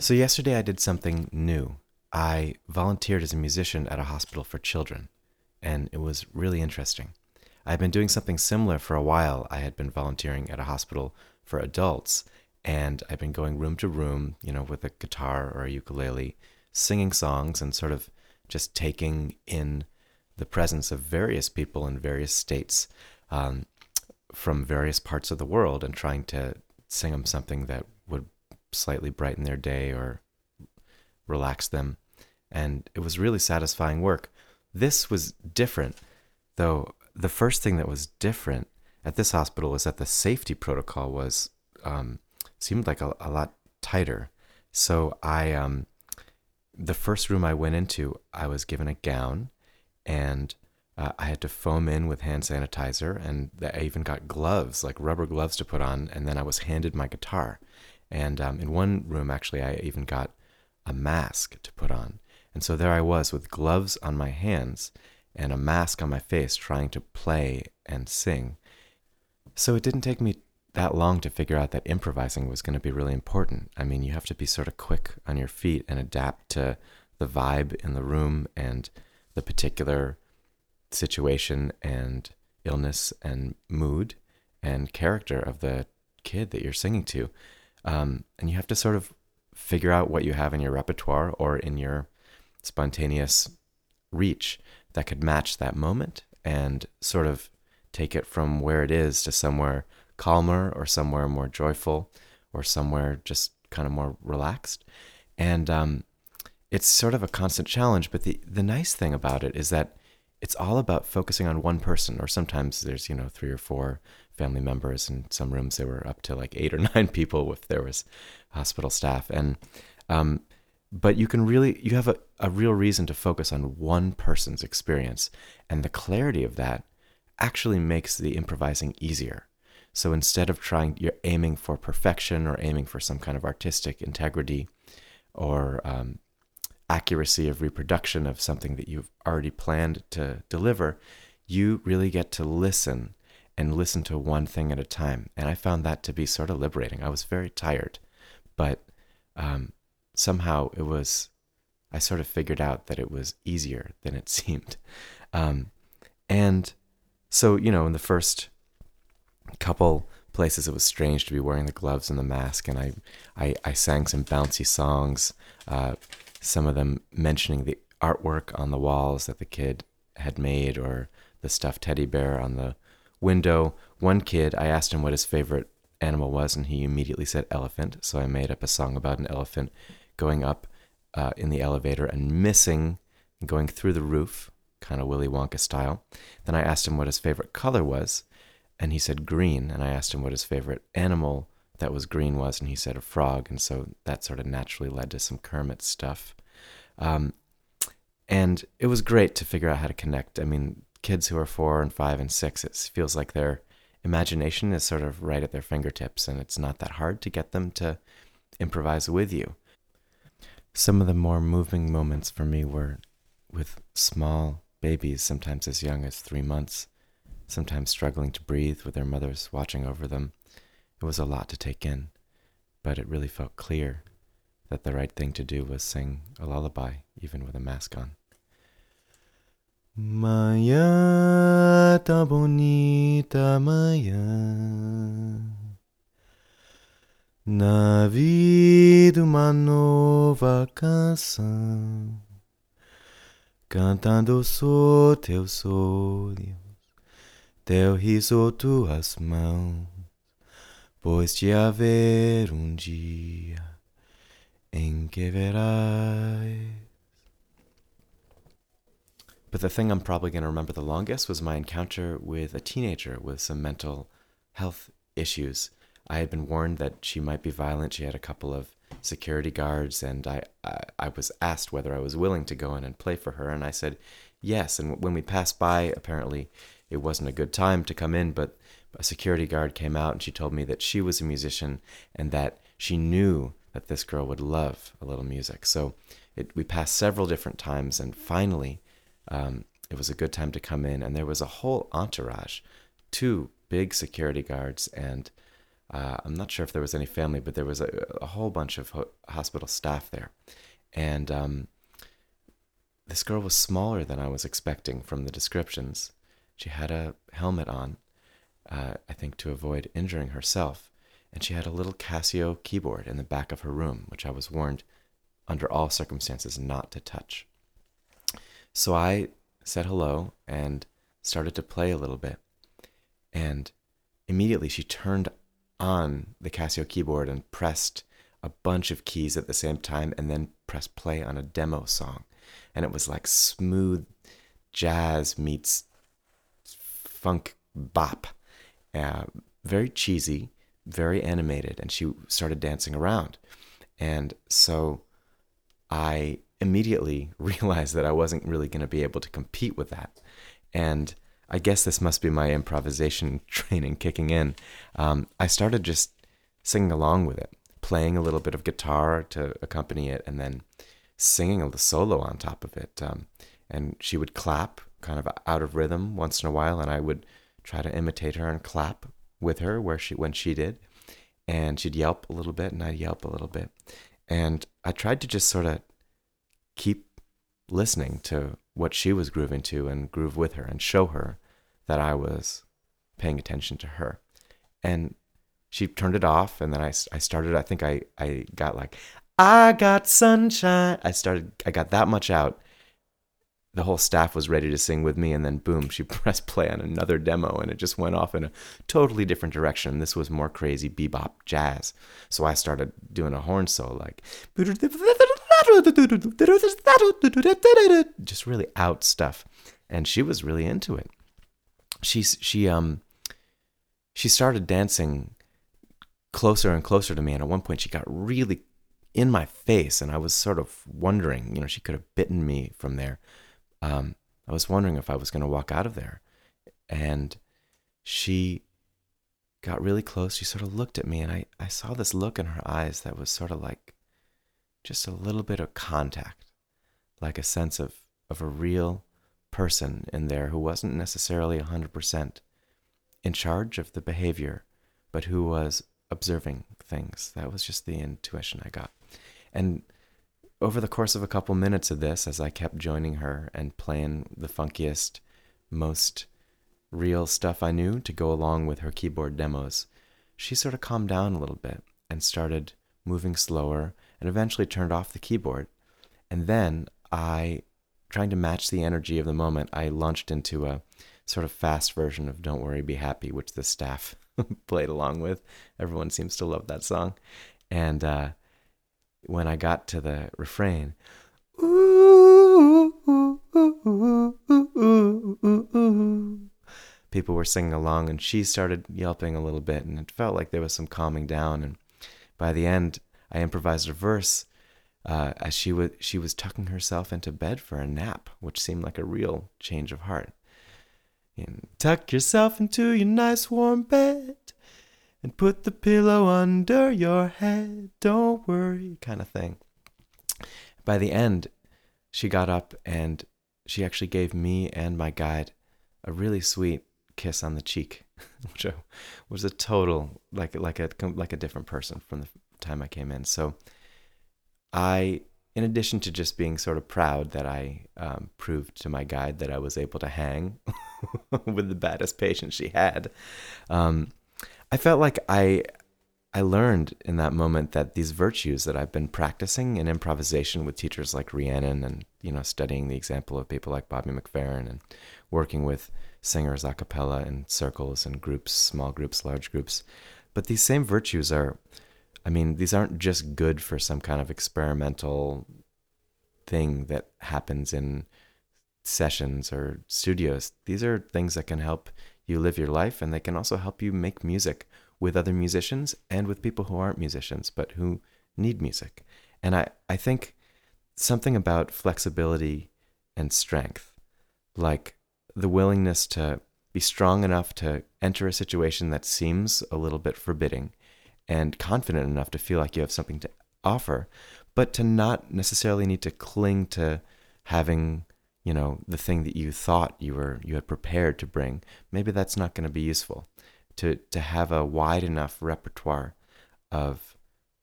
So, yesterday I did something new. I volunteered as a musician at a hospital for children, and it was really interesting. I had been doing something similar for a while. I had been volunteering at a hospital for adults, and I've been going room to room, you know, with a guitar or a ukulele, singing songs and sort of just taking in the presence of various people in various states um, from various parts of the world and trying to sing them something that slightly brighten their day or relax them. And it was really satisfying work. This was different, though. The first thing that was different at this hospital was that the safety protocol was um, seemed like a, a lot tighter. So I, um, the first room I went into, I was given a gown, and uh, I had to foam in with hand sanitizer, and I even got gloves, like rubber gloves, to put on. And then I was handed my guitar, and um, in one room, actually, I even got a mask to put on. And so there I was with gloves on my hands and a mask on my face trying to play and sing. So it didn't take me that long to figure out that improvising was going to be really important. I mean, you have to be sort of quick on your feet and adapt to the vibe in the room and the particular situation and illness and mood and character of the kid that you're singing to. Um, and you have to sort of figure out what you have in your repertoire or in your spontaneous reach that could match that moment and sort of take it from where it is to somewhere calmer or somewhere more joyful or somewhere just kind of more relaxed. And um, it's sort of a constant challenge. But the, the nice thing about it is that it's all about focusing on one person, or sometimes there's, you know, three or four family members. In some rooms, there were up to like eight or nine people if there was hospital staff. And, um, but you can really, you have a, a real reason to focus on one person's experience. And the clarity of that actually makes the improvising easier. So instead of trying, you're aiming for perfection or aiming for some kind of artistic integrity or um, accuracy of reproduction of something that you've already planned to deliver, you really get to listen and listen to one thing at a time. And I found that to be sort of liberating. I was very tired, but um, somehow it was, I sort of figured out that it was easier than it seemed. Um, and so, you know, in the first couple places it was strange to be wearing the gloves and the mask and i i, I sang some bouncy songs uh, some of them mentioning the artwork on the walls that the kid had made or the stuffed teddy bear on the window one kid i asked him what his favorite animal was and he immediately said elephant so i made up a song about an elephant going up uh, in the elevator and missing going through the roof kind of willy wonka style then i asked him what his favorite color was and he said green. And I asked him what his favorite animal that was green was, and he said a frog. And so that sort of naturally led to some Kermit stuff. Um, and it was great to figure out how to connect. I mean, kids who are four and five and six, it feels like their imagination is sort of right at their fingertips, and it's not that hard to get them to improvise with you. Some of the more moving moments for me were with small babies, sometimes as young as three months sometimes struggling to breathe with their mothers watching over them. It was a lot to take in, but it really felt clear that the right thing to do was sing a lullaby, even with a mask on. Manhã tão bonita, manhã. Na vida uma nova canção, cantando sou teu sonho teu riso, tuas mãos, pois de haver um dia em que verás. But the thing I'm probably going to remember the longest was my encounter with a teenager with some mental health issues. I had been warned that she might be violent. She had a couple of security guards, and I, I, I was asked whether I was willing to go in and play for her, and I said yes. And when we passed by, apparently it wasn't a good time to come in, but a security guard came out and she told me that she was a musician and that she knew that this girl would love a little music. So it, we passed several different times, and finally, um, it was a good time to come in. And there was a whole entourage, two big security guards, and Uh, I'm not sure if there was any family, but there was a, a whole bunch of ho- hospital staff there. And um, this girl was smaller than I was expecting from the descriptions. She had a helmet on, uh, I think to avoid injuring herself, and she had a little Casio keyboard in the back of her room, which I was warned under all circumstances not to touch. So I said hello and started to play a little bit. And immediately she turned on the Casio keyboard and pressed a bunch of keys at the same time and then pressed play on a demo song. And it was like smooth jazz meets funk bop. Uh, very cheesy, very animated. And she started dancing around. And so I immediately realized that I wasn't really going to be able to compete with that. And I guess this must be my improvisation training kicking in. Um, I started just singing along with it, playing a little bit of guitar to accompany it, and then singing a solo on top of it. Um, and she would clap kind of out of rhythm once in a while, and I would try to imitate her and clap with her where she when she did. And she'd yelp a little bit, and I'd yelp a little bit. And I tried to just sort of keep listening to what she was grooving to and groove with her and show her that I was paying attention to her. And she turned it off and then I, I started, I think I, I got like, I got sunshine. I started, I got that much out. The whole staff was ready to sing with me, and then boom, she pressed play on another demo, and it just went off in a totally different direction. This was more crazy bebop jazz. So I started doing a horn solo, like just really out stuff. And she was really into it. She she um she started dancing closer and closer to me. And at one point she got really in my face and i was sort of wondering you know she could have bitten me from there. Um i was wondering if i was going to walk out of there. And she got really close. She sort of looked at me and i i saw this look in her eyes that was sort of like just a little bit of contact, like a sense of, of a real person in there who wasn't necessarily 100% in charge of the behavior, but who was observing things. That was just the intuition I got. And over the course of a couple minutes of this, as I kept joining her and playing the funkiest, most real stuff I knew to go along with her keyboard demos, she sort of calmed down a little bit and started moving slower and eventually turned off the keyboard. And then I, trying to match the energy of the moment, I launched into a sort of fast version of Don't Worry, Be Happy, which the staff played along with. Everyone seems to love that song. And uh, when I got to the refrain, people were singing along, and she started yelping a little bit, and it felt like there was some calming down. And by the end, I improvised a verse uh, as she was she was tucking herself into bed for a nap, which seemed like a real change of heart. And tuck yourself into your nice warm bed and put the pillow under your head. Don't worry, kind of thing. By the end, she got up and she actually gave me and my guide a really sweet kiss on the cheek, which was a total like like a like a different person from the time I came in. So I, in addition to just being sort of proud that I um, proved to my guide that I was able to hang with the baddest patient she had, um, I felt like I I learned in that moment that these virtues that I've been practicing in improvisation with teachers like Rhiannon and you know studying the example of people like Bobby McFerrin and working with singers a cappella in circles and groups, small groups, large groups. But these same virtues are I mean, these aren't just good for some kind of experimental thing that happens in sessions or studios. These are things that can help you live your life and they can also help you make music with other musicians and with people who aren't musicians but who need music. And I, I think something about flexibility and strength, like the willingness to be strong enough to enter a situation that seems a little bit forbidding and confident enough to feel like you have something to offer, but to not necessarily need to cling to having you know the thing that you thought you were you had prepared to bring. Maybe that's not going to be useful. To to have a wide enough repertoire of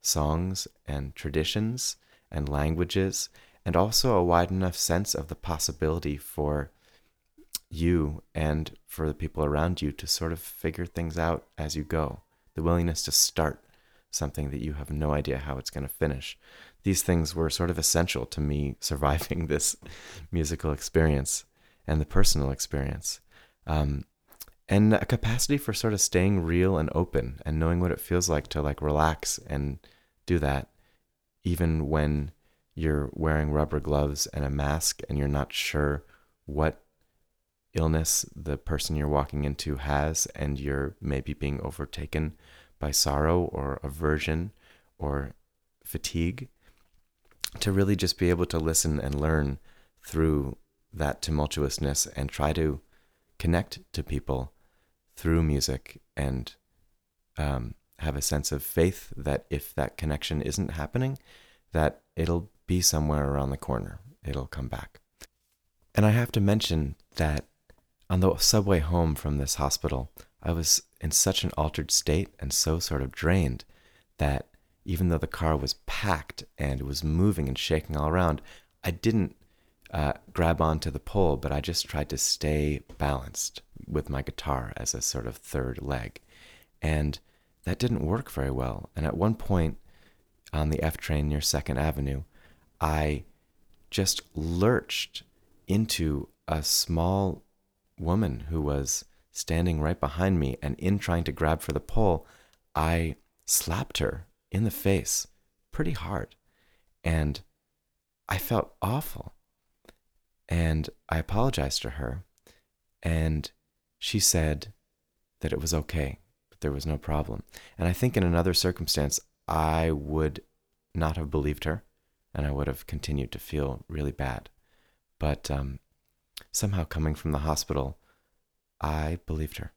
songs and traditions and languages and also a wide enough sense of the possibility for you and for the people around you to sort of figure things out as you go the willingness to start something that you have no idea how it's going to finish these things were sort of essential to me surviving this musical experience and the personal experience. Um, and a capacity for sort of staying real and open and knowing what it feels like to like relax and do that, even when you're wearing rubber gloves and a mask and you're not sure what illness the person you're walking into has and you're maybe being overtaken by sorrow or aversion or fatigue to really just be able to listen and learn through that tumultuousness and try to connect to people through music and um, have a sense of faith that if that connection isn't happening, that it'll be somewhere around the corner. It'll come back. And I have to mention that on the subway home from this hospital, I was in such an altered state and so sort of drained that even though the car was packed and was moving and shaking all around, I didn't uh, grab onto the pole, but I just tried to stay balanced with my guitar as a sort of third leg. And that didn't work very well. And at one point on the F train near Second Avenue, I just lurched into a small woman who was standing right behind me. And in trying to grab for the pole, I slapped her in the face pretty hard. And I felt awful. And I apologized to her. And she said that it was okay, that there was no problem. And I think in another circumstance, I would not have believed her and I would have continued to feel really bad. But um, somehow, coming from the hospital, I believed her.